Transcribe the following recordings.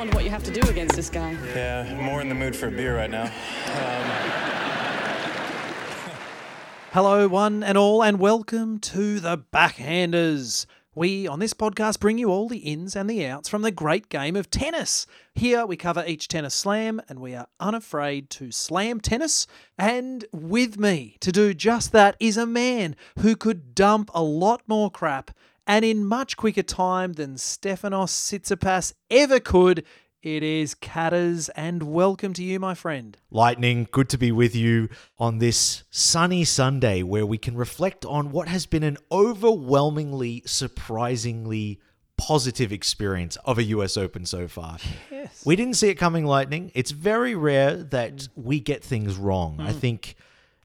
wonder what you have to do against this guy. Yeah, more in the mood for a beer right now. Um, Hello, one and all, and welcome to the Backhanders. We, on this podcast, bring you all the ins and the outs from the great game of tennis. Here, we cover each tennis slam, and we are unafraid to slam tennis. And with me to do just that is a man who could dump a lot more crap and in much quicker time than Stefanos Tsitsipas ever could. It is Catters, and welcome to you, my friend. Lightning, good to be with you on this sunny Sunday where we can reflect on what has been an overwhelmingly, surprisingly positive experience of a US Open so far. Yes. We didn't see it coming, Lightning. It's very rare that mm. we get things wrong. I mm. think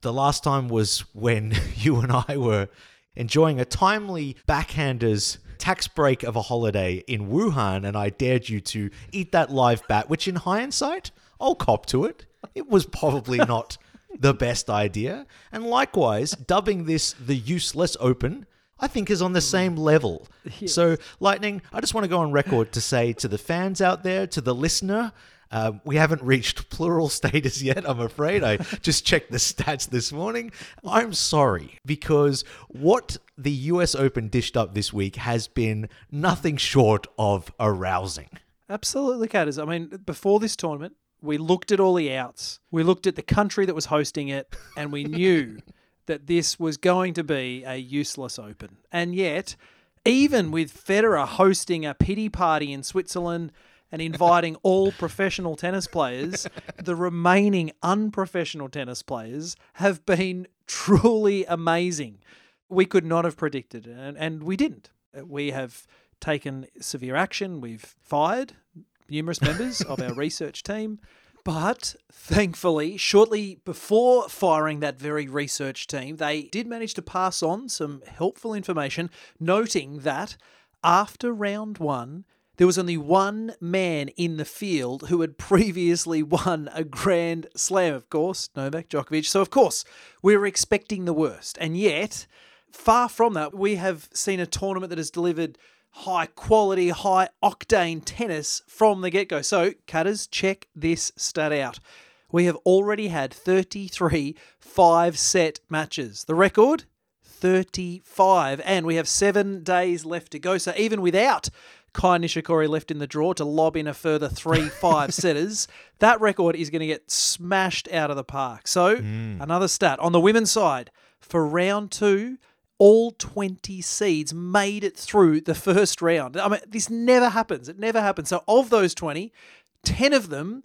the last time was when you and I were enjoying a timely backhanders tax break of a holiday in Wuhan, and I dared you to eat that live bat, which in hindsight, I'll cop to it. It was probably not the best idea. And likewise, dubbing this the useless open. I think is on the same mm. level. So, Lightning, I just want to go on record to say to the fans out there, to the listener, uh, we haven't reached plural status yet, I'm afraid. I just checked the stats this morning. I'm sorry, because what the US Open dished up this week has been nothing short of arousing. Absolutely, Catters. I mean, before this tournament, we looked at all the outs. We looked at the country that was hosting it, and we knew that this was going to be a useless open. And yet, even with Federer hosting a pity party in Switzerland and inviting all professional tennis players, the remaining unprofessional tennis players have been truly amazing. We could not have predicted and, and we didn't. We have taken severe action. We've fired numerous members of our research team. But thankfully, shortly before firing that very research team, they did manage to pass on some helpful information, noting that after round one, there was only one man in the field who had previously won a Grand Slam, of course, Novak Djokovic. So, of course, we were expecting the worst. And yet, far from that, we have seen a tournament that has delivered high quality, high octane tennis from the get go. So, Cutters, check this stat out. We have already had 33 five set matches. The record? 35. And we have seven days left to go. So, even without Kai Nishikori left in the draw to lob in a further three five setters, that record is going to get smashed out of the park. So, mm. another stat on the women's side for round two all 20 seeds made it through the first round. I mean, this never happens. It never happens. So, of those 20, 10 of them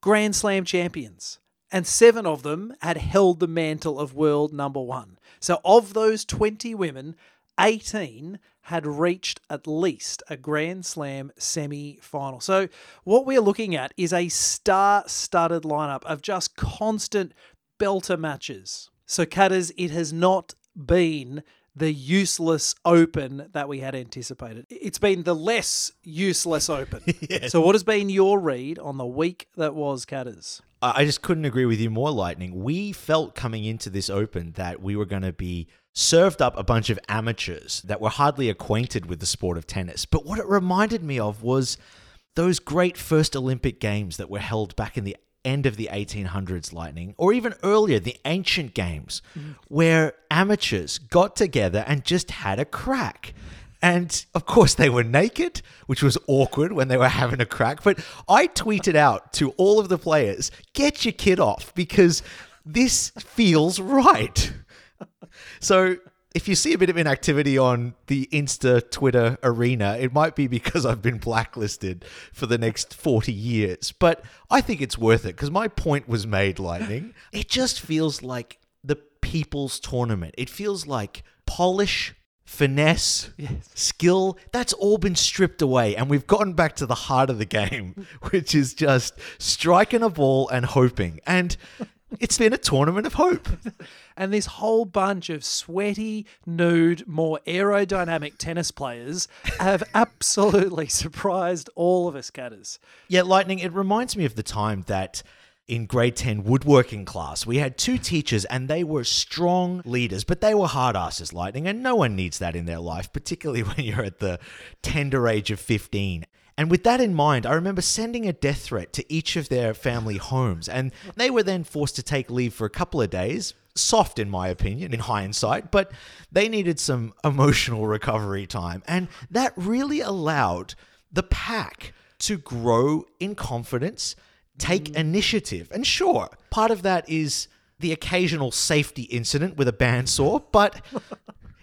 Grand Slam champions, and seven of them had held the mantle of world number one. So, of those 20 women, 18 had reached at least a Grand Slam semi final. So, what we're looking at is a star studded lineup of just constant belter matches. So, Cutters, it has not been the useless open that we had anticipated. It's been the less useless open. So, what has been your read on the week that was Cutters? I just couldn't agree with you more, Lightning. We felt coming into this open that we were going to be served up a bunch of amateurs that were hardly acquainted with the sport of tennis. But what it reminded me of was those great first Olympic Games that were held back in the end of the 1800s, Lightning, or even earlier, the ancient games, mm. where amateurs got together and just had a crack. And of course, they were naked, which was awkward when they were having a crack. But I tweeted out to all of the players get your kid off because this feels right. So if you see a bit of inactivity on the Insta Twitter arena, it might be because I've been blacklisted for the next 40 years. But I think it's worth it because my point was made, Lightning. It just feels like the people's tournament. It feels like polish, finesse, skill. That's all been stripped away. And we've gotten back to the heart of the game, which is just striking a ball and hoping. And it's been a tournament of hope. And this whole bunch of sweaty, nude, more aerodynamic tennis players have absolutely surprised all of us, Cutters. Yeah, Lightning, it reminds me of the time that in grade 10 woodworking class. We had two teachers and they were strong leaders, but they were hard asses, Lightning, and no one needs that in their life, particularly when you're at the tender age of 15. And with that in mind, I remember sending a death threat to each of their family homes, and they were then forced to take leave for a couple of days. Soft, in my opinion, in hindsight, but they needed some emotional recovery time. And that really allowed the pack to grow in confidence, take mm. initiative. And sure, part of that is the occasional safety incident with a bandsaw, but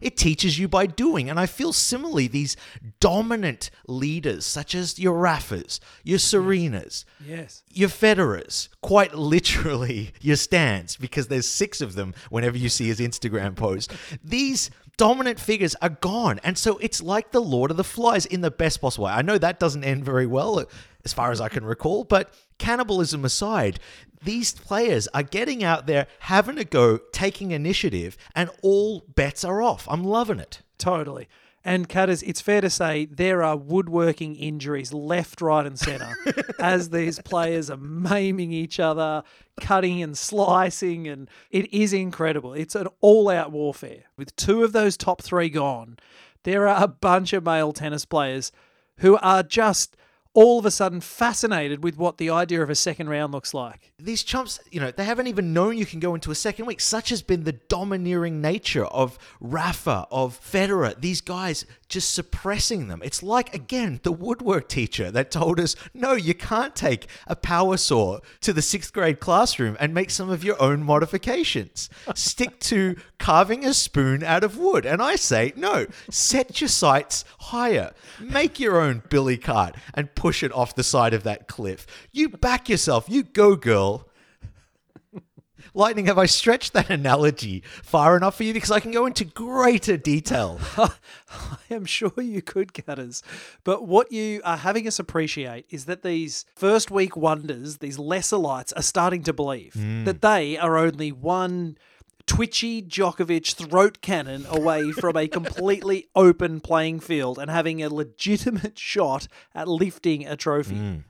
it teaches you by doing. And I feel similarly, these dominant leaders, such as your Raffas, your mm. Serenas, Yes. your Federers, quite literally your Stans, because there's six of them whenever you see his Instagram post. These dominant figures are gone. And so it's like the Lord of the Flies in the best possible way. I know that doesn't end very well, uh, as far as I can recall, but cannibalism aside, these players are getting out there, having a go, taking initiative, and all bets are off. I'm loving it. Totally. And Cutters, it's fair to say there are woodworking injuries left, right, and centre as these players are maiming each other, cutting and slicing, and it is incredible. It's an all-out warfare. With two of those top three gone, there are a bunch of male tennis players who are just all of a sudden fascinated with what the idea of a second round looks like. these chumps, you know, they haven't even known you can go into a second week. Such has been the domineering nature of Rafa, of Federer, these guys just suppressing them. It's like, again, the woodwork teacher that told us, no, you can't take a power saw to the sixth grade classroom and make some of your own modifications. Stick to carving a spoon out of wood. And I say, no, set your sights higher. Make your own billy cart and push it off the side of that cliff. You back yourself. You go, girl. Lightning, have I stretched that analogy far enough for you? Because I can go into greater detail. I am sure you could, Cutters. But what you are having us appreciate is that these first week wonders, these lesser lights, are starting to believe mm. that they are only one twitchy Djokovic throat cannon away from a completely open playing field and having a legitimate shot at lifting a trophy. Mm.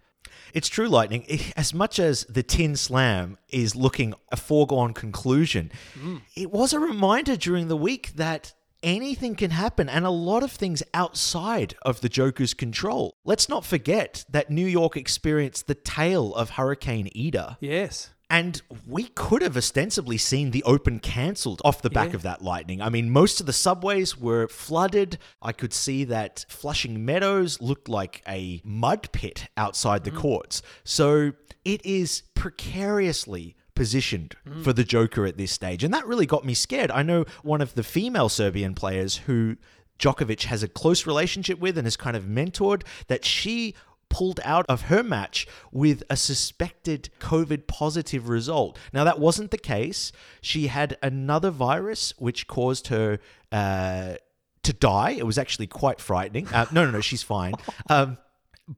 It's true, Lightning. As much as the Tin Slam is looking a foregone conclusion, mm. it was a reminder during the week that anything can happen and a lot of things outside of the Joker's control. Let's not forget that New York experienced the tail of Hurricane Ida. Yes. And we could have ostensibly seen the Open cancelled off the back Yeah. of that lightning. I mean, most of the subways were flooded. I could see that Flushing Meadows looked like a mud pit outside the mm. courts. So it is precariously positioned mm. for the Joker at this stage. And that really got me scared. I know one of the female Serbian players who Djokovic has a close relationship with and has kind of mentored that she pulled out of her match with a suspected COVID positive result. Now, that wasn't the case. She had another virus which caused her. Uh, to die. It was actually quite frightening. Uh, no, no, no, she's fine. Um,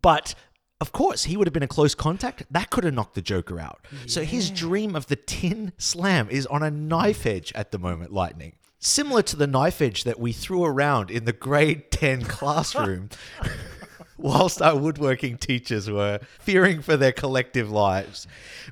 but of course, he would have been a close contact. That could have knocked the Joker out. So his dream of the tin slam is on a knife edge at the moment, Lightning. Similar to the knife edge that we threw around in the grade 10 classroom whilst our woodworking teachers were fearing for their collective lives.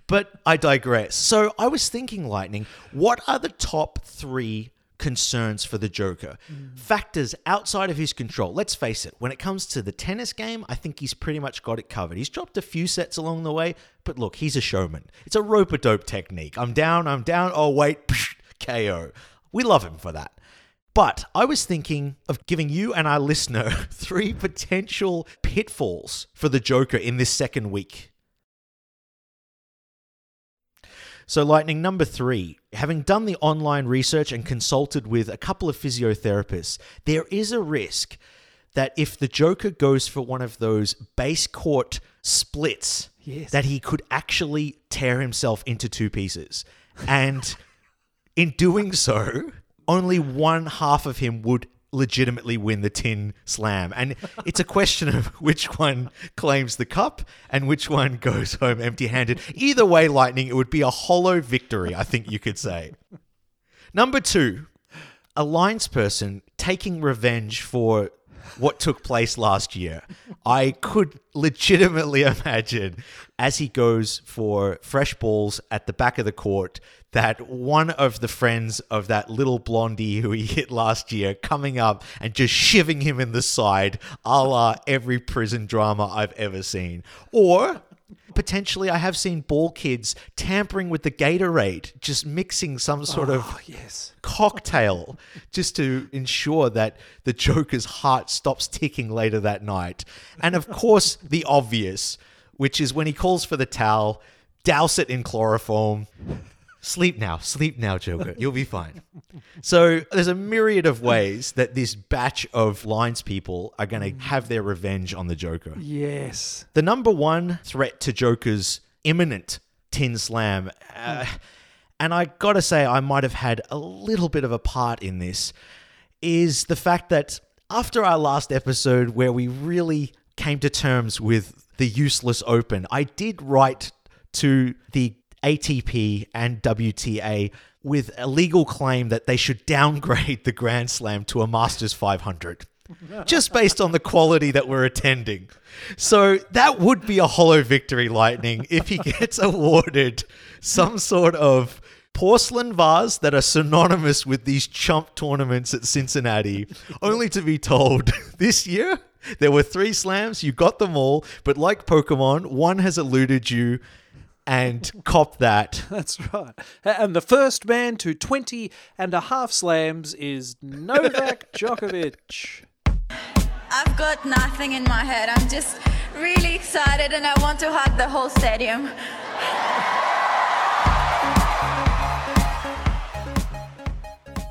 But I digress. So I was thinking, Lightning, what are the top three concerns for the Joker? Mm. Factors outside of his control. Let's face it, when it comes to the tennis game, I think he's pretty much got it covered. He's dropped a few sets along the way, but look, he's a showman. It's a rope a dope technique. I'm down, I'm down, oh wait, KO. We love him for that. But I was thinking of giving you and our listener three potential pitfalls for the Joker in this second week. So, Lightning number three, having done the online research and consulted with a couple of physiotherapists, there is a risk that if the Joker goes for one of those base court splits, Yes. that he could actually tear himself into two pieces. And in doing so, only one half of him would legitimately win the tin slam. And it's a question of which one claims the cup and which one goes home empty handed. Either way, Lightning, it would be a hollow victory, I think you could say. Number two, a lines person taking revenge for what took place last year. I could legitimately imagine as he goes for fresh balls at the back of the court that one of the friends of that little blondie who he hit last year coming up and just shiving him in the side, a la every prison drama I've ever seen. Or potentially I have seen ball kids tampering with the Gatorade, just mixing some sort of Oh, yes. cocktail just to ensure that the Joker's heart stops ticking later that night. And of course, the obvious, which is when he calls for the towel, douse it in chloroform. Sleep now, sleep now, Joker. You'll be fine. So there's a myriad of ways that this batch of lines people are going to have their revenge on the Joker. Yes. The number one threat to Joker's imminent tin slam, uh, and I gotta say, I might have had a little bit of a part in this, is the fact that after our last episode where we really came to terms with the useless open, I did write to the ATP and WTA with a legal claim that they should downgrade the Grand Slam to a Masters 500 just based on the quality that we're attending. So that would be a hollow victory, Lightning, if he gets awarded some sort of porcelain vase that are synonymous with these chump tournaments at Cincinnati, only to be told this year there were three slams, you got them all, but like Pokemon, one has eluded you. And cop that. That's right. And the first man to 20 and a half slams is Novak Djokovic. I've got nothing in my head. I'm just really excited and I want to hug the whole stadium.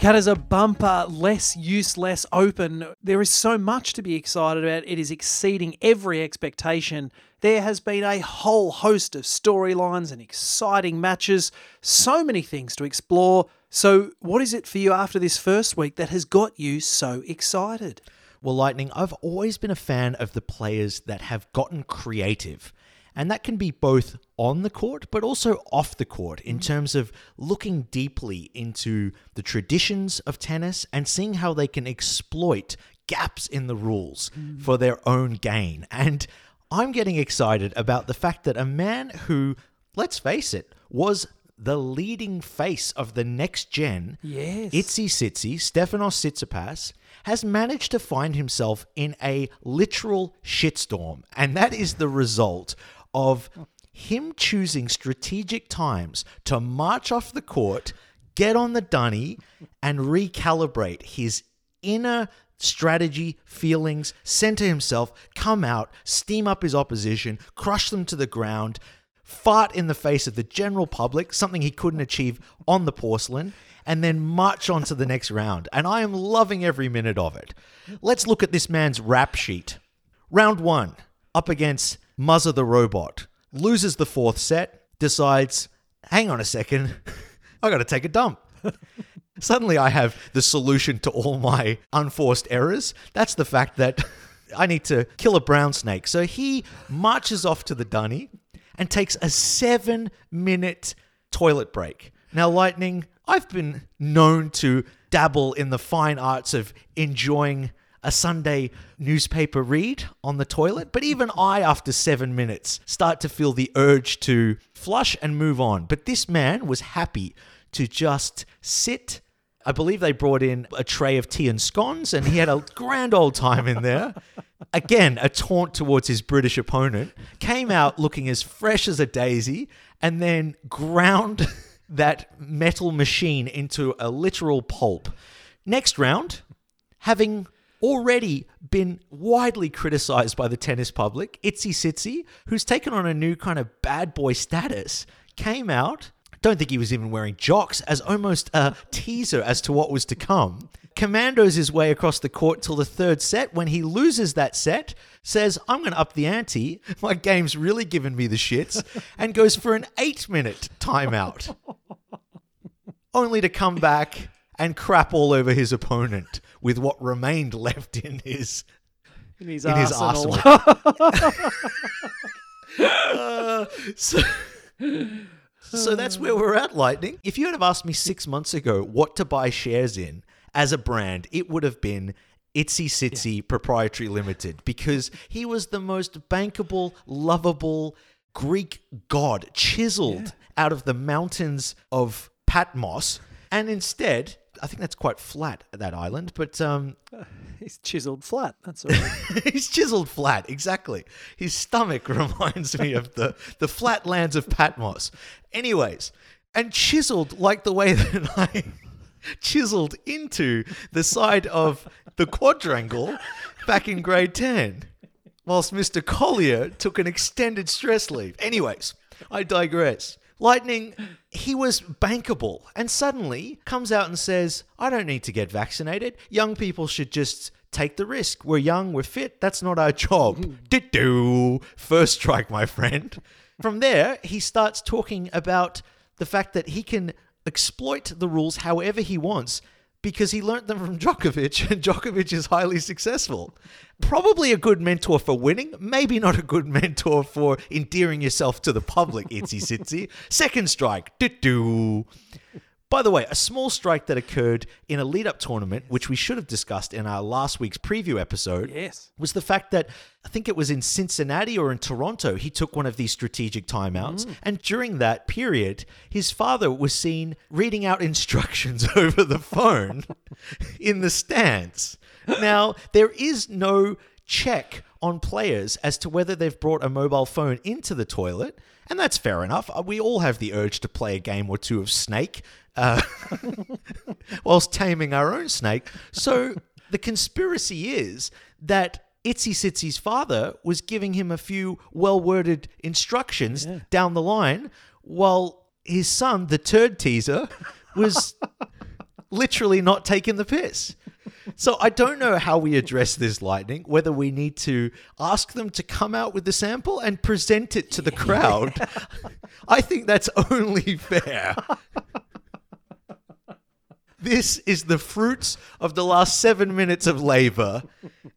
Cat is a bumper, less use, less open. There is so much to be excited about. It is exceeding every expectation. There has been a whole host of storylines and exciting matches, so many things to explore. So, what is it for you after this first week that has got you so excited? Well, Lightning, I've always been a fan of the players that have gotten creative. And that can be both on the court, but also off the court in mm. terms of looking deeply into the traditions of tennis and seeing how they can exploit gaps in the rules mm. for their own gain. And I'm getting excited about the fact that a man who, let's face it, was the leading face of the next gen, Yes. Itsy Sitsy, Stefanos Tsitsipas, has managed to find himself in a literal shitstorm. And that is the result of him choosing strategic times to march off the court, get on the dunny, and recalibrate his inner strategy, feelings, center himself, come out, steam up his opposition, crush them to the ground, fart in the face of the general public, something he couldn't achieve on the porcelain, and then march on to the next round. And I am loving every minute of it. Let's look at this man's rap sheet. Round one, up against Muzzer the Robot. Loses the fourth set, decides, hang on a second, I gotta take a dump. Suddenly, I have the solution to all my unforced errors. That's the fact that I need to kill a brown snake. So he marches off to the dunny and takes a seven minute toilet break. Now, Lightning, I've been known to dabble in the fine arts of enjoying a Sunday newspaper read on the toilet, but even I, after seven minutes, start to feel the urge to flush and move on. But this man was happy to just sit. I believe they brought in a tray of tea and scones, and he had a grand old time in there. Again, a taunt towards his British opponent. Came out looking as fresh as a daisy, and then ground that metal machine into a literal pulp. Next round, having already been widely criticized by the tennis public, Itsy Sitsy, who's taken on a new kind of bad boy status, came out. Don't think he was even wearing jocks, as almost a teaser as to what was to come. Commandos his way across the court till the third set. When he loses that set, says, I'm going to up the ante. My game's really given me the shits, and goes for an eight minute timeout only to come back and crap all over his opponent with what remained left in his In his in his arsenal. arsenal. Uh, so, so that's where we're at, Lightning. If you had have asked me six months ago what to buy shares in as a brand, it would have been Itsy Sitsy Proprietary Limited because he was the most bankable, lovable Greek god chiseled out of the mountains of Patmos. And instead, I think that's quite flat, that island, but um, He's chiseled flat. That's all. right. he's chiseled flat, exactly. His stomach reminds me of the, the flat lands of Patmos. Anyways, and chiseled like the way that I chiseled into the side of the quadrangle back in grade 10, whilst Mr. Collier took an extended stress leave. Anyways, I digress. Lightning, he was bankable and suddenly comes out and says, I don't need to get vaccinated. Young people should just take the risk. We're young, we're fit, that's not our job. Hmm. Do First strike, my friend. From there, he starts talking about the fact that he can exploit the rules however he wants because he learnt them from Djokovic, and Djokovic is highly successful. Probably a good mentor for winning, maybe not a good mentor for endearing yourself to the public, Itsy Sitsy. Second strike, do-do. By the way, a small strike that occurred in a lead up tournament, which we should have discussed in our last week's preview episode, Yes. was the fact that I think it was in Cincinnati or in Toronto, he took one of these strategic timeouts. Mm. And during that period, his father was seen reading out instructions over the phone in the stands. Now, there is no check on players as to whether they've brought a mobile phone into the toilet. And that's fair enough. Uh, We all have the urge to play a game or two of Snake uh, whilst taming our own snake. So the conspiracy is that Itsy Sitsy's father was giving him a few well worded instructions down the line while his son, the turd teaser, was literally not taking the piss. So I don't know how we address this lightning, whether we need to ask them to come out with the sample and present it to the crowd. I think that's only fair. This is the fruits of the last seven minutes of labor.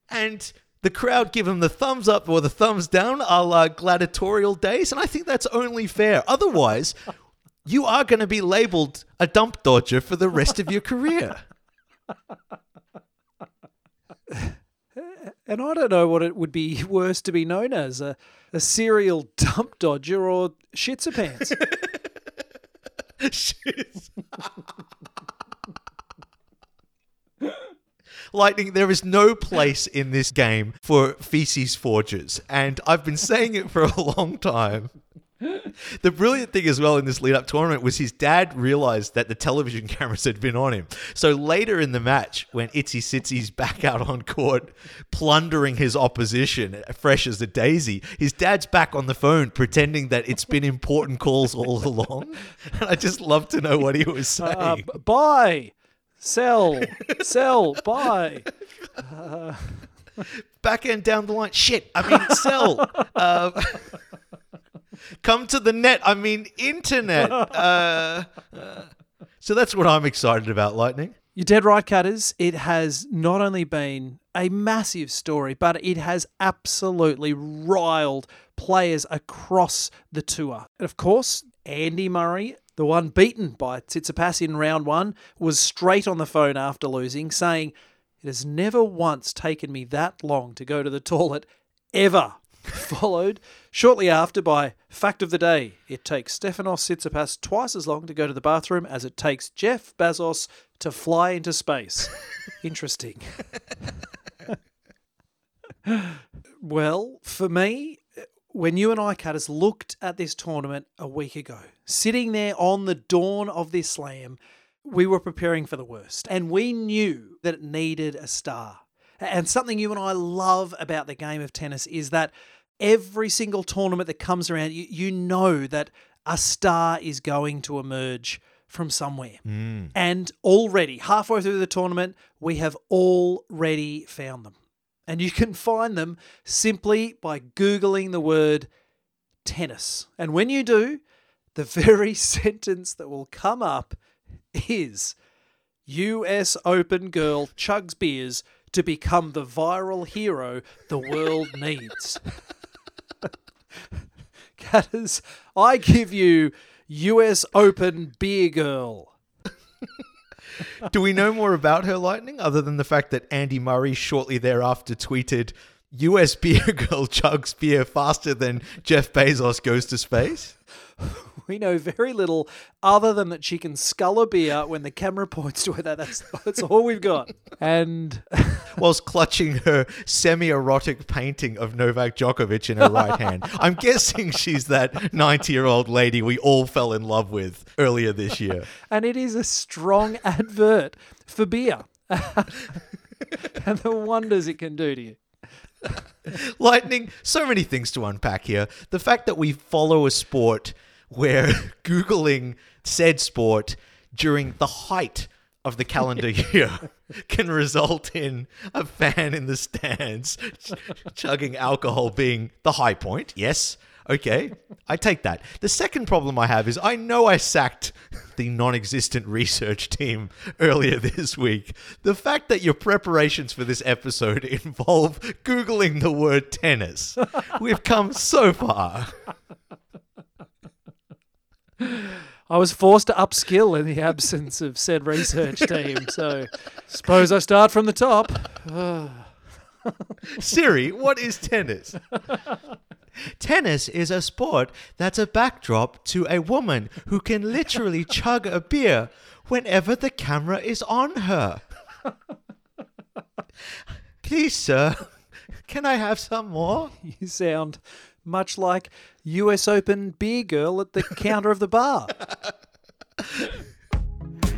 And the crowd give him the thumbs up or the thumbs down a la gladiatorial days. And I think that's only fair. Otherwise, you are going to be labeled a dump dodger for the rest of your career. And I don't know what it would be worse to be known as a, a serial dump dodger or shitser pants. Lightning, there is no place in this game for feces forgers, and I've been saying it for a long time. The brilliant thing as well in this lead up tournament was his dad realized that the television cameras had been on him. So later in the match, when Itsy Sitsy's back out on court, plundering his opposition, fresh as a daisy, his dad's back on the phone pretending that it's been important calls all along. And I just love to know what he was saying. Uh, buy, sell, sell, buy. back end down the line. Shit, I mean sell. uh, come to the net. I mean internet. Uh, uh, so that's what I'm excited about, Lightning. You're dead right, Cutters. It has not only been a massive story, but it has absolutely riled players across the tour. And of course, Andy Murray, the one beaten by Tsitsipas in round one, was straight on the phone after losing, saying, It has never once taken me that long to go to the toilet, ever. Followed shortly after by Fact of the Day. It takes Stefanos Tsitsipas twice as long to go to the bathroom as it takes Jeff Bezos to fly into space. Interesting. well, for me, when you and I, Cutters, looked at this tournament a week ago, sitting there on the dawn of this slam, we were preparing for the worst. And we knew that it needed a star. And something you and I love about the game of tennis is that every single tournament that comes around, you, you know that a star is going to emerge from somewhere. Mm. And already, halfway through the tournament, we have already found them. And you can find them simply by Googling the word tennis. And when you do, the very sentence that will come up is US Open girl chugs beers to become the viral hero the world needs. Catters, I give you US Open beer girl. Do we know more about her lightning other than the fact that Andy Murray shortly thereafter tweeted, US beer girl chugs beer faster than Jeff Bezos goes to space? We know very little other than that she can scull a beer when the camera points to her. That- That's, that's all we've got. And Whilst clutching her semi erotic painting of Novak Djokovic in her right hand. I'm guessing she's that 90 year old lady we all fell in love with earlier this year. and it is a strong advert for beer and the wonders it can do to you. Lightning, so many things to unpack here. The fact that we follow a sport where Googling said sport during the height of the calendar year can result in a fan in the stands ch- chugging alcohol being the high point. Yes. Okay, I take that. The second problem I have is I know I sacked the non existent research team earlier this week. The fact that your preparations for this episode involve Googling the word tennis, we've come so far. I was forced to upskill in the absence of said research team. So, suppose I start from the top. Siri, what is tennis? Tennis is a sport that's a backdrop to a woman who can literally chug a beer whenever the camera is on her. Please, sir, can I have some more? You sound much like US Open beer girl at the counter of the bar.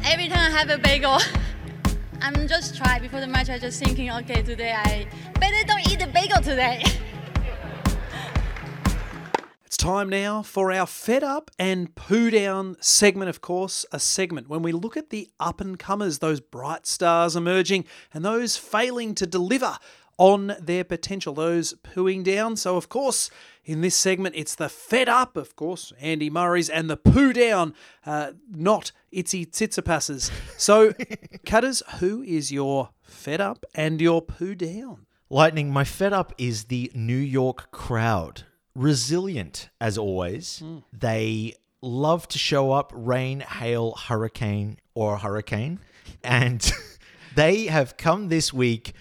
Every time I have a bagel, I'm just try before the match. I'm just thinking, okay, today I better don't eat the bagel today. It's time now for our Fed Up and Poo Down segment, of course, a segment when we look at the up and comers, those bright stars emerging and those failing to deliver on their potential, those pooing down. So, of course, in this segment, it's the Fed Up, of course, Andy Murray's, and the Poo Down, uh, not Itsy Tsitsipas's. So, Cutters, who is your Fed Up and your Poo Down? Lightning, my fed up is the New York crowd. Resilient as always. They love to show up, rain, hail, hurricane, or hurricane. And they have come this week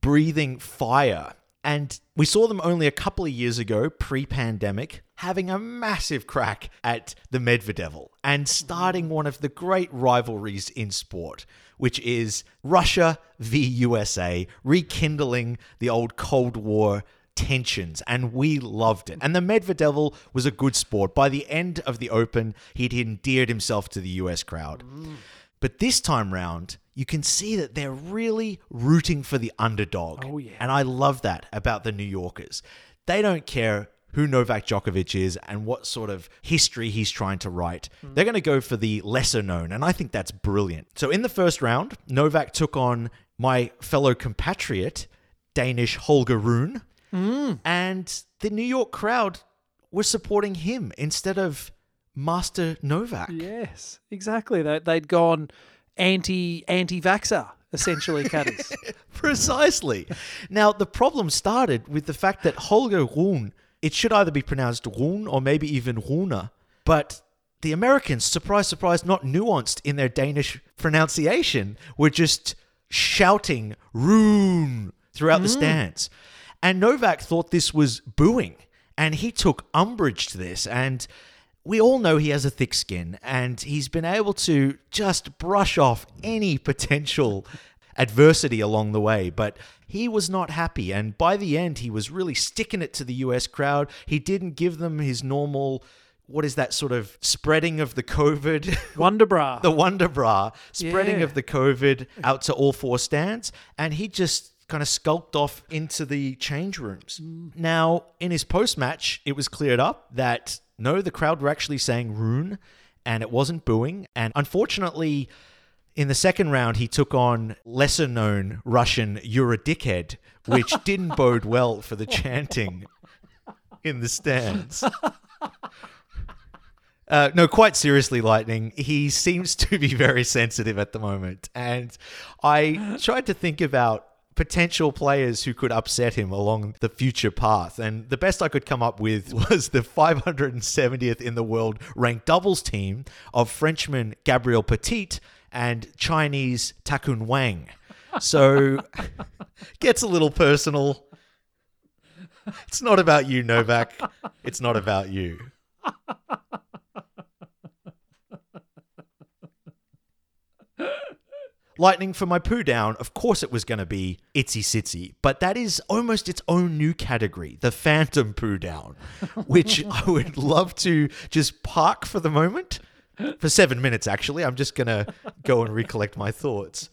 breathing fire. And we saw them only a couple of years ago, pre pandemic, having a massive crack at the Medvedev and starting one of the great rivalries in sport, which is Russia v USA, rekindling the old Cold War tensions, and we loved it. And the Medvedev was a good sport. By the end of the Open, he'd endeared himself to the US crowd. Mm. But this time round, you can see that they're really rooting for the underdog. Oh, yeah. And I love that about the New Yorkers. They don't care who Novak Djokovic is and what sort of history he's trying to write. Hmm. They're going to go for the lesser known, and I think that's brilliant. So in the first round, Novak took on my fellow compatriot, Danish Holger Rune, hmm. and the New York crowd were supporting him instead of Master Novak. Yes, exactly. They'd gone anti anti vaxxer, essentially, Cutters. Precisely. Now, the problem started with the fact that Holger Rune, it should either be pronounced Rune or maybe even Rune, but the Americans, surprise, surprise, not nuanced in their Danish pronunciation, were just shouting Rune throughout the mm. stands. And Novak thought this was booing, and he took umbrage to this. And we all know he has a thick skin, and he's been able to just brush off any potential adversity along the way. But he was not happy, and by the end, he was really sticking it to the US crowd. He didn't give them his normal. What is that sort of spreading of the COVID? Wonderbra. the Wonder Bra, spreading Yeah. of the COVID out to all four stands, and he just kind of skulked off into the change rooms. Mm. Now, in his post match, it was cleared up that no, the crowd were actually saying Rune, and it wasn't booing. And unfortunately, in the second round, he took on lesser known Russian You're a Dickhead, which didn't bode well for the chanting in the stands. Uh, no, quite seriously, Lightning. He seems to be very sensitive at the moment. And I tried to think about potential players who could upset him along the future path. And the best I could come up with was the 570th in the world ranked doubles team of Frenchman Gabriel Petit and Chinese Takun Wang. So gets a little personal. It's not about you, Novak. It's not about you. Lightning for my poo down, of course it was going to be Itsy Sitsy, but that is almost its own new category, the Phantom Poo Down, which I would love to just park for the moment. For seven minutes, actually. I'm just going to go and recollect my thoughts.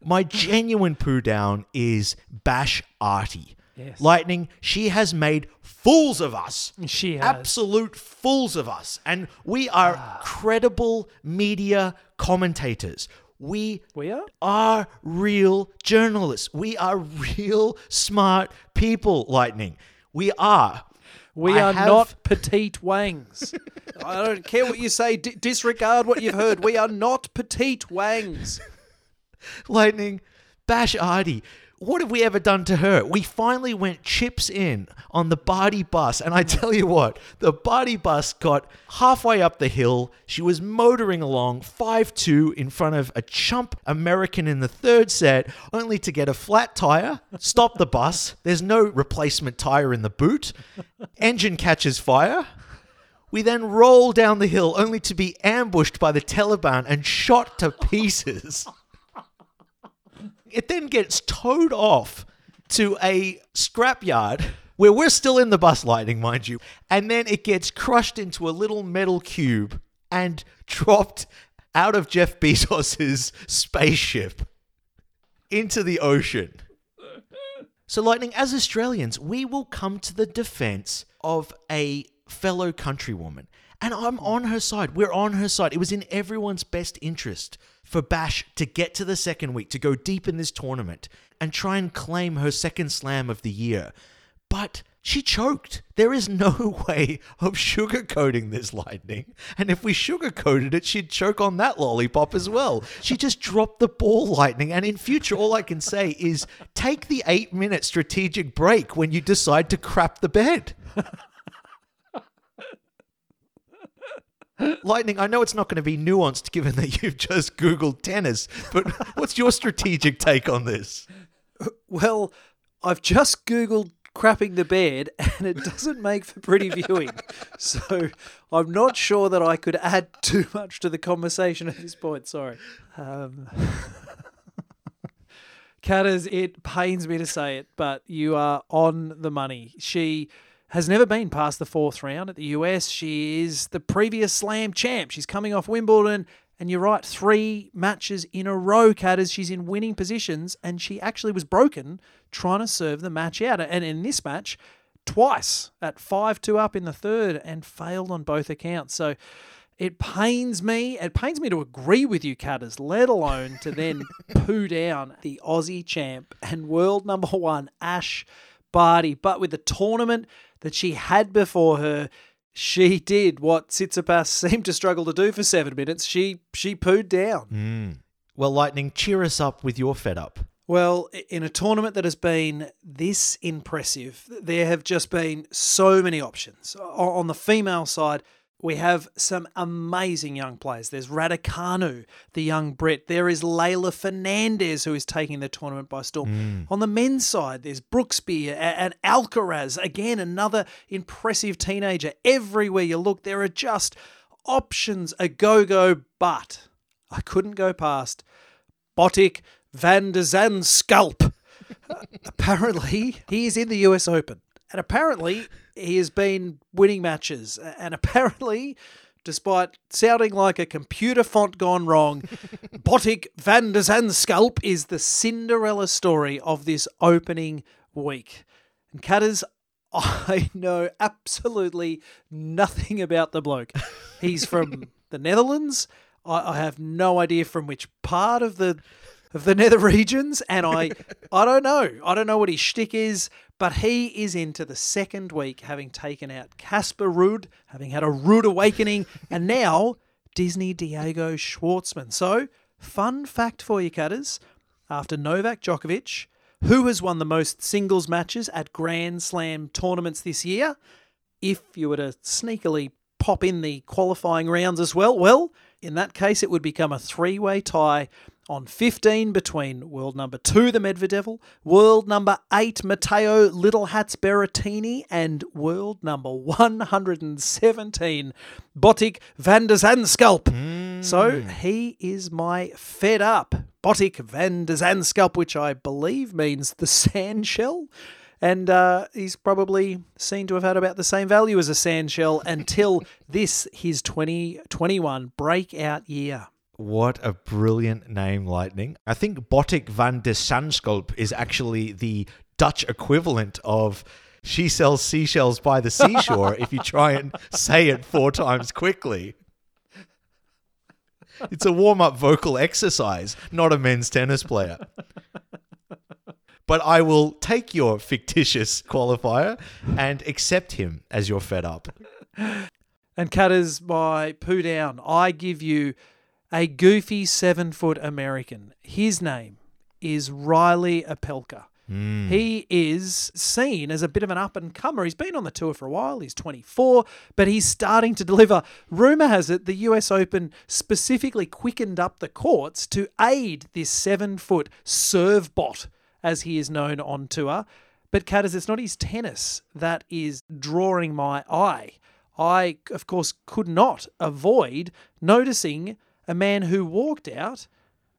My genuine poo down is Bash Artie. Yes. Lightning, she has made fools of us. She has. Absolute fools of us. And we are ah. credible media commentators. We We are? are real journalists. We are real smart people, Lightning. We are. We I are have- not petite wangs. I don't care what you say. D- disregard what you've heard. We are not petite wangs. Lightning, Bash Artie. What have we ever done to her? We finally went chips in on the Barty bus, and I tell you what, the Barty bus got halfway up the hill. She was motoring along 5 2 in front of a chump American in the third set, only to get a flat tire, stop the bus. There's no replacement tire in the boot. Engine catches fire. We then roll down the hill only to be ambushed by the Taliban and shot to pieces. It then gets towed off to a scrapyard where we're still in the bus lightning, mind you. And then it gets crushed into a little metal cube and dropped out of Jeff Bezos's spaceship into the ocean. So, Lightning, as Australians, we will come to the defense of a fellow countrywoman. And I'm on her side. We're on her side. It was in everyone's best interest for Bash to get to the second week, to go deep in this tournament and try and claim her second slam of the year. But she choked. There is no way of sugarcoating this lightning. And if we sugarcoated it, she'd choke on that lollipop as well. She just dropped the ball lightning. And in future, all I can say is take the eight minute strategic break when you decide to crap the bed. Lightning, I know it's not going to be nuanced given that you've just Googled tennis, but what's your strategic take on this? Well, I've just Googled crapping the bed and it doesn't make for pretty viewing. So I'm not sure that I could add too much to the conversation at this point. Sorry. Um, it pains me to say it, but you are on the money. She has never been past the fourth round at the US. She is the previous slam champ. She's coming off Wimbledon. And you're right, three matches in a row, Catters. She's in winning positions, and she actually was broken trying to serve the match out. And in this match, twice at 5 2 up in the third and failed on both accounts. So it pains me. It pains me to agree with you, Catters, let alone to then poo down the Aussie champ and world number one, Ash Barty. But with the tournament that she had before her, she did what Tsitsipas seemed to struggle to do for seven minutes. She she pooed down. Hmm. Well, Lightning, cheer us up with your fed up. Well, in a tournament that has been this impressive, there have just been so many options. On the female side, we have some amazing young players. There's Raducanu, the young Brit. There is Leylah Fernandez, who is taking the tournament by storm. Mm. On the men's side, there's Brooksby and Alcaraz. Again, another impressive teenager. Everywhere you look, there are just options a go go, but I couldn't go past Botic van der Zandschulp. apparently, he is in the US Open. And apparently, he has been winning matches. And apparently, despite sounding like a computer font gone wrong, Botic van der Zandschulp is the Cinderella story of this opening week. And Cutters, I know absolutely nothing about the bloke. He's from the Netherlands. I, I have no idea from which part of the of the nether regions, and I I don't know. I don't know what his shtick is, but he is into the second week, having taken out Casper Ruud, having had a rude awakening, and now Disney Diego Schwartzman. So, fun fact for you, cutters: after Novak Djokovic, who has won the most singles matches at Grand Slam tournaments this year, if you were to sneakily pop in the qualifying rounds as well, well, In that case, it would become a three way tie on 15 between world number two, the Medvedev, world number eight, Matteo Little Hats Berrettini, and world number 117, Botic van der Zandschulp. So he is my fed up Botic van der Zandschulp, which I believe means the sand shell. And uh, he's probably seen to have had about the same value as a sand shell until this, his 2021 breakout year. What a brilliant name, Lightning. I think Botic van de Zandschulp is actually the Dutch equivalent of she sells seashells by the seashore if you try and say it four times quickly. It's a warm up vocal exercise, not a men's tennis player. But I will take your fictitious qualifier and accept him as your fed up. And Cutters, my poo down, I give you a goofy seven foot American. His name is Reilly Opelka. Hmm. He is seen as a bit of an up and comer. He's been on the tour for a while. He's 24, but he's starting to deliver. Rumor has it the US Open specifically quickened up the courts to aid this seven foot serve bot, as he is known on tour. But Catters, it's not his tennis that is drawing my eye. I, of course, could not avoid noticing a man who walked out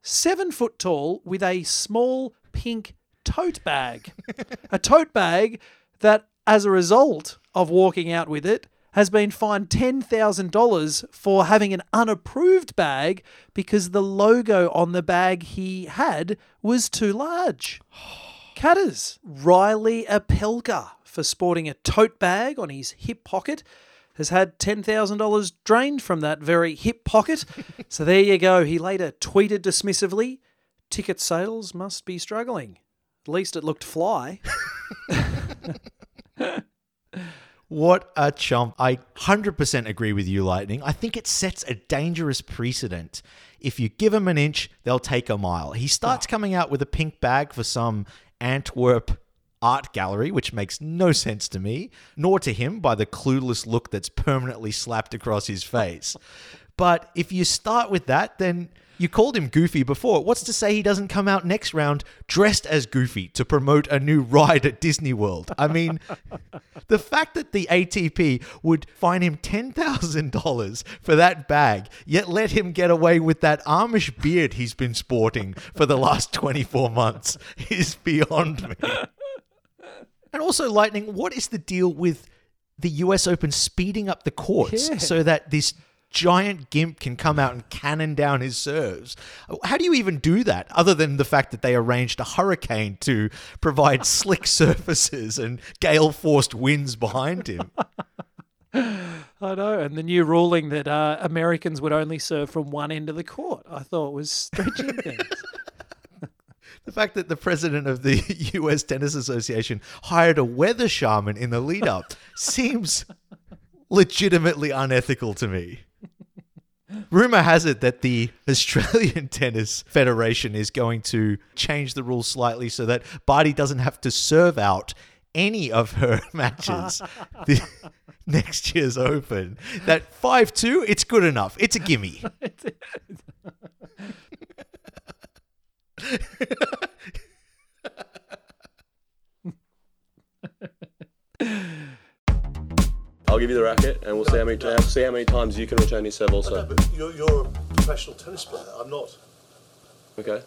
seven foot tall with a small pink tote bag. a tote bag that, as a result of walking out with it, has been fined $10,000 for having an unapproved bag because the logo on the bag he had was too large. Cutters. Reilly Opelka for sporting a tote bag on his hip pocket has had $10,000 drained from that very hip pocket. so there you go. He later tweeted dismissively ticket sales must be struggling. At least it looked fly. What a chump. I 100% agree with you, Lightning. I think it sets a dangerous precedent. If you give him an inch, they'll take a mile. He starts ah. coming out with a pink bag for some Antwerp art gallery, which makes no sense to me, nor to him by the clueless look that's permanently slapped across his face. But if you start with that, then you called him Goofy before. What's to say he doesn't come out next round dressed as Goofy to promote a new ride at Disney World? I mean, the fact that the ATP would fine him $10,000 for that bag, yet let him get away with that Amish beard he's been sporting for the last 24 months is beyond me. And also, Lightning, what is the deal with the US Open speeding up the courts Yeah. so that this giant gimp can come out and cannon down his serves? How do you even do that other than the fact that they arranged a hurricane to provide slick surfaces and gale forced winds behind him? I know. And the new ruling that uh, Americans would only serve from one end of the court, I thought was stretching things. The fact that the president of the US Tennis Association hired a weather shaman in the lead up seems legitimately unethical to me. Rumor has it that the Australian Tennis Federation is going to change the rules slightly so that Barty doesn't have to serve out any of her matches next year's Open. That 5 2, it's good enough. It's a gimme. I'll give you the racket, and we'll see how many uh, see how many times you can return your serve. Also, But you're, you're a professional tennis player. I'm not. okay.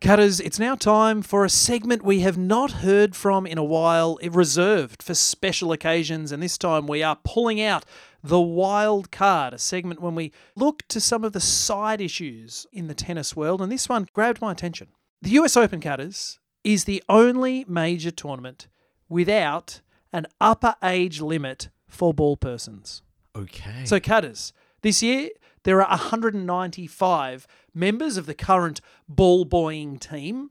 Cutters, it's now time for a segment we have not heard from in a while, reserved for special occasions. And this time we are pulling out the wild card, a segment when we look to some of the side issues in the tennis world. And this one grabbed my attention. The US Open Cutters is the only major tournament without an upper age limit for ball persons. Okay. So, Cutters, this year there are 195 members of the current ball boying team.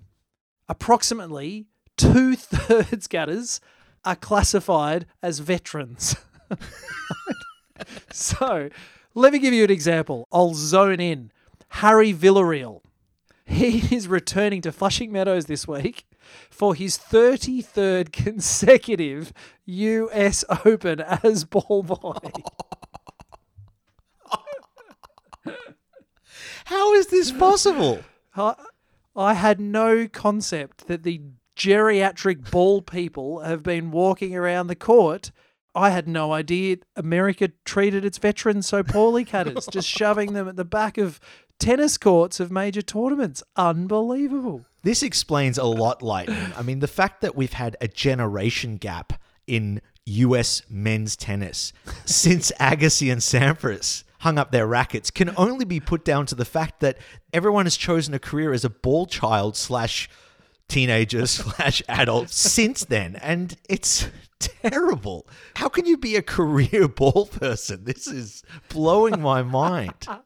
Approximately two thirds Cutters are classified as veterans. so, let me give you an example. I'll zone in. Harry Villarreal. He is returning to Flushing Meadows this week for his 33rd consecutive US Open as ball boy. How is this possible? I, I had no concept that the geriatric ball people have been walking around the court. I had no idea America treated its veterans so poorly, cutters, just shoving them at the back of tennis courts of major tournaments. Unbelievable. This explains a lot, Lightning. I mean, the fact that we've had a generation gap in US men's tennis since Agassi and Sampras hung up their rackets can only be put down to the fact that everyone has chosen a career as a ball child slash teenager slash adult since then. And it's terrible. How can you be a career ball person? This is blowing my mind.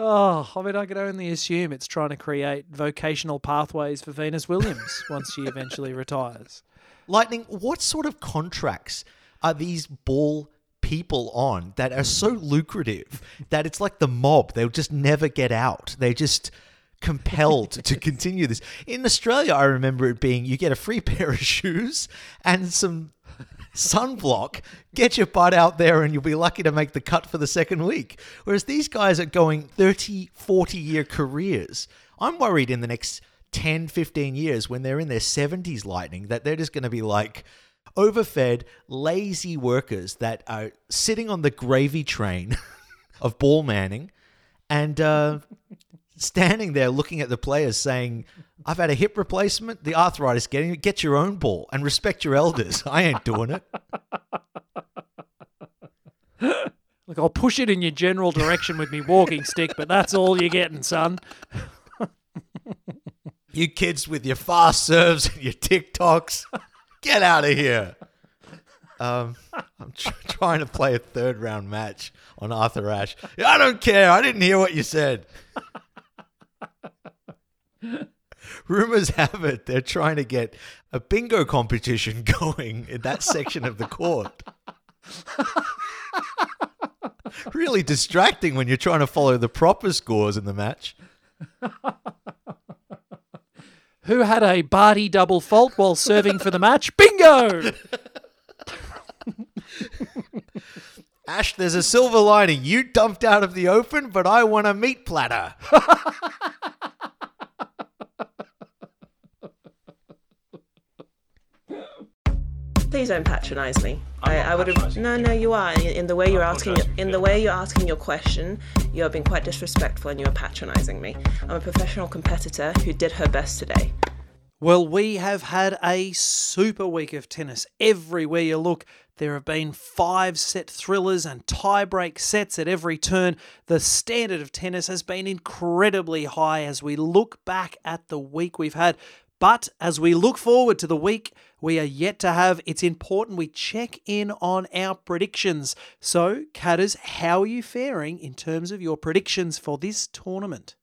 Oh, I mean, I could only assume it's trying to create vocational pathways for Venus Williams once she eventually retires. Lightning, what sort of contracts are these ball people on that are so lucrative that it's like the mob? They'll just never get out. They're just compelled to continue this. In Australia, I remember it being you get a free pair of shoes and some sunblock, get your butt out there and you'll be lucky to make the cut for the second week. Whereas these guys are going 30, 40 year careers. I'm worried in the next 10, 15 years when they're in their 70s lightning that they're just going to be like overfed, lazy workers that are sitting on the gravy train of ball manning and uh, standing there looking at the players saying, I've had a hip replacement, the arthritis getting it, get your own ball and respect your elders. I ain't doing it. Look, I'll push it in your general direction with me walking stick, but that's all you're getting, son. You kids with your fast serves and your TikToks, get out of here. Um, I'm tr- trying to play a third round match on Arthur Ashe. I don't care. I didn't hear what you said. Rumors have it they're trying to get a bingo competition going in that section of the court. really distracting when you're trying to follow the proper scores in the match. Who had a Barty double fault while serving for the match? Bingo! Ash, there's a silver lining. You dumped out of the open, but I want a meat platter. Please don't patronise me. I, I would have. No, no, you are. In, in the way you're asking, in the way you're asking your question, you have been quite disrespectful and you are patronising me. I'm a professional competitor who did her best today. Well, we have had a super week of tennis. Everywhere you look, there have been five set thrillers and tie-break sets at every turn. The standard of tennis has been incredibly high as we look back at the week we've had. But as we look forward to the week we are yet to have, it's important we check in on our predictions. So, Catters, how are you faring in terms of your predictions for this tournament?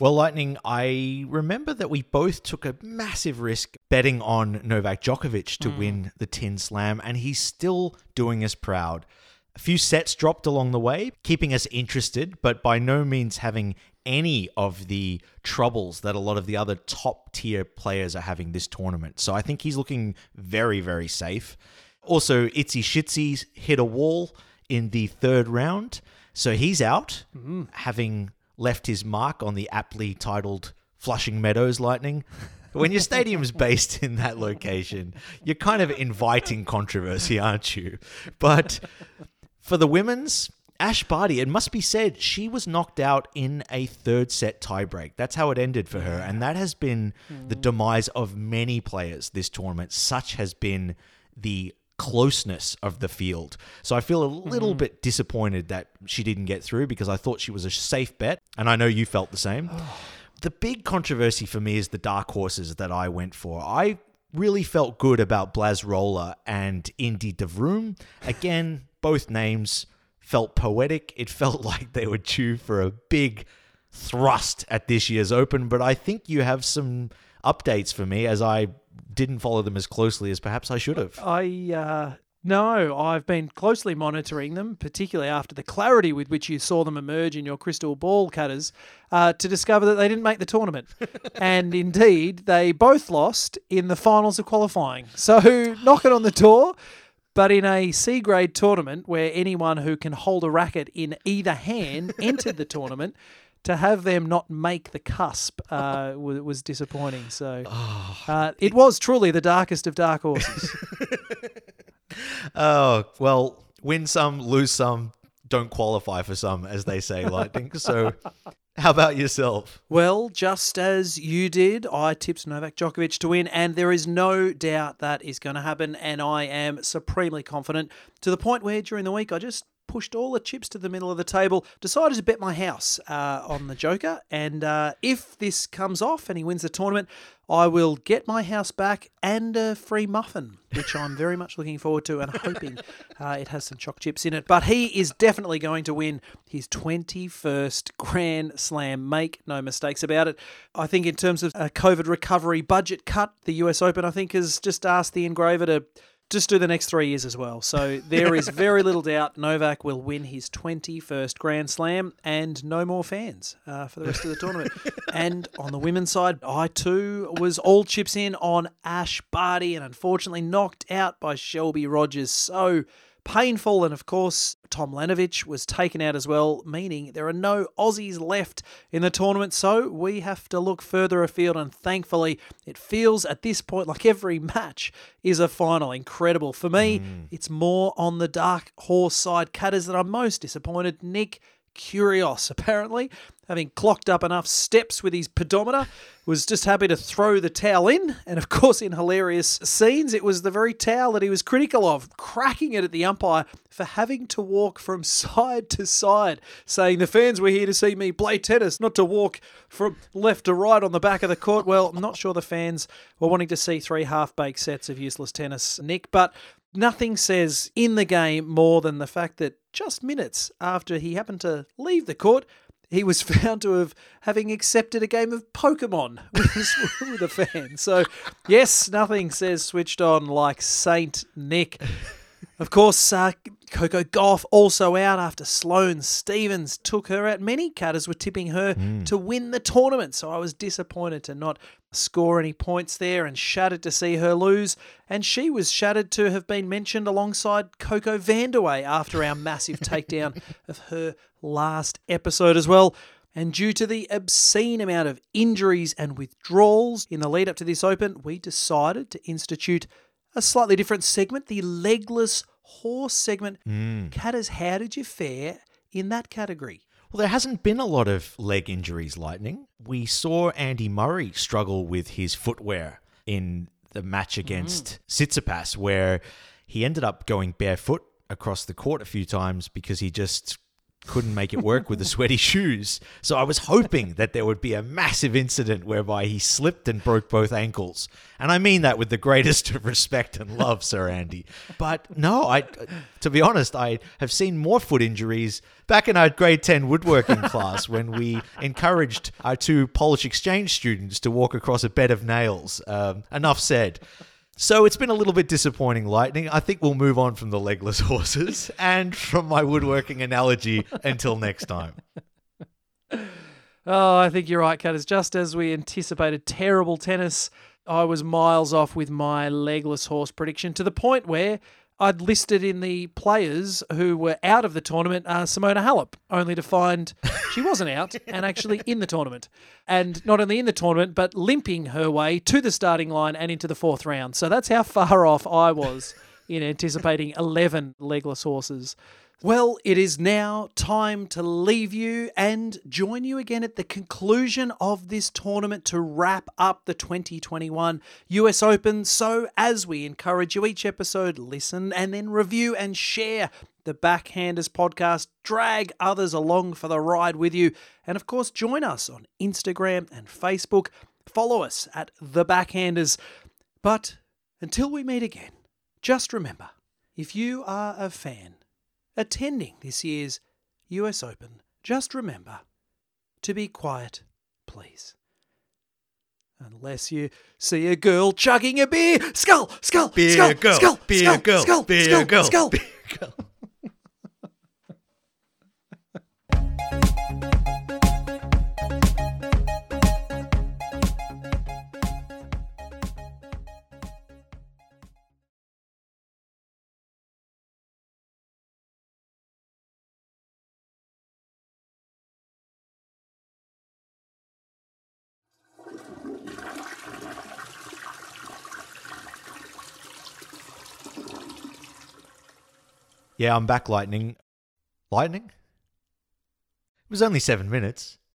Well, Lightning, I remember that we both took a massive risk betting on Novak Djokovic to mm. win the Tin Slam, and he's still doing us proud. A few sets dropped along the way, keeping us interested, but by no means having any of the troubles that a lot of the other top tier players are having this tournament. So I think he's looking very, very safe. Also, Itzy Shitsy's hit a wall in the third round, so he's out, mm-hmm. having left his mark on the aptly titled Flushing Meadows Lightning. When your stadium's based in that location, you're kind of inviting controversy, aren't you? But for the women's, Ash Barty, it must be said, she was knocked out in a third set tiebreak. That's how it ended for her. And that has been the hmm. demise of many players this tournament. Such has been the closeness of the field. So I feel a little hmm. bit disappointed that she didn't get through because I thought she was a safe bet. And I know you felt the same. the big controversy for me is the dark horses that I went for. I really felt good about Blaz Rola and Indy de Vroome. Again, both names felt poetic. It felt like they were due for a big thrust at this year's Open, but I think you have some updates for me as I didn't follow them as closely as perhaps I should have. I uh, no, I've been closely monitoring them, particularly after the clarity with which you saw them emerge in your crystal ball cutters, uh, to discover that they didn't make the tournament, and indeed they both lost in the finals of qualifying. So knock it on the door. But in a C grade tournament where anyone who can hold a racket in either hand entered the tournament, to have them not make the cusp uh, was, disappointing. So uh, it was truly the darkest of dark horses. Oh, well, win some, lose some, don't qualify for some, as they say, Lightning. So, how about yourself? Well, just as you did, I tipped Novak Djokovic to win, and there is no doubt that is going to happen. And I am supremely confident to the point where during the week I just pushed all the chips to the middle of the table, decided to bet my house uh, on the Joker. And uh, if this comes off and he wins the tournament, I will get my house back and a free muffin, which I'm very much looking forward to and hoping uh, it has some choc chips in it. But he is definitely going to win his 21st Grand Slam. Make no mistakes about it. I think, in terms of a COVID recovery budget cut, the US Open, I think, has just asked the engraver to just do the next three years as well. So there is very little doubt Novak will win his 21st Grand Slam and no more fans uh, for the rest of the tournament. and on the women's side, I too was all chips in on Ash Barty and unfortunately knocked out by Shelby Rogers. So painful. And of course, Tomljanovic was taken out as well, meaning there are no Aussies left in the tournament. So we have to look further afield. And thankfully, it feels at this point like every match is a final. Incredible. For me, hmm. it's more on the dark horse side cutters that I'm most disappointed. Nick Kyrgios, apparently, having clocked up enough steps with his pedometer, was just happy to throw the towel in. And of course, in hilarious scenes, it was the very towel that he was critical of, cracking it at the umpire for having to walk from side to side, saying the fans were here to see me play tennis, not to walk from left to right on the back of the court. Well, I'm not sure the fans were wanting to see three half baked sets of useless tennis, Nick, but nothing says in the game more than the fact that just minutes after he happened to leave the court, he was found to have having accepted a game of Pokemon with, with a fan. So, yes, nothing says switched on like Saint Nick. Of course, uh, Coco Gauff also out after Sloane Stevens took her out. Many cutters were tipping her to win the tournament, so I was disappointed to not score any points there and shattered to see her lose. And she was shattered to have been mentioned alongside CoCo Vandeweghe after our massive takedown of her last episode as well. And due to the obscene amount of injuries and withdrawals in the lead up to this Open, we decided to institute a slightly different segment, the legless horse segment. Mm. Catters, how did you fare in that category? Well, there hasn't been a lot of leg injuries, Lightning. We saw Andy Murray struggle with his footwear in the match against mm. Tsitsipas, where he ended up going barefoot across the court a few times because he just couldn't make it work with the sweaty shoes. So I was hoping that there would be a massive incident whereby he slipped and broke both ankles. And I mean that with the greatest of respect and love, Sir Andy. But no, I to be honest, I have seen more foot injuries back in our grade 10 woodworking class when we encouraged our two Polish exchange students to walk across a bed of nails. Um, enough said. So it's been a little bit disappointing, Lightning. I think we'll move on from the legless horses and from my woodworking analogy until next time. Oh, I think you're right, Cutters. Just as we anticipated terrible tennis, I was miles off with my legless horse prediction to the point where I'd listed in the players who were out of the tournament uh, Simona Halep, only to find she wasn't out and actually in the tournament. And not only in the tournament, but limping her way to the starting line and into the fourth round. So that's how far off I was in anticipating 11 legless horses. Well, it is now time to leave you and join you again at the conclusion of this tournament to wrap up the 2021 US Open. So, as we encourage you each episode, listen and then review and share the Backhanders podcast. Drag others along for the ride with you. And of course, join us on Instagram and Facebook. Follow us at The Backhanders. But until we meet again, just remember if you are a fan, attending this year's US Open, just remember to be quiet, please. Unless you see a girl chugging a beer, skull, skull, Beer skull, girl, skull, beer skull, girl, skull, beer skull, girl, skull. beer girl. Yeah, I'm back, Lightning. Lightning? It was only seven minutes.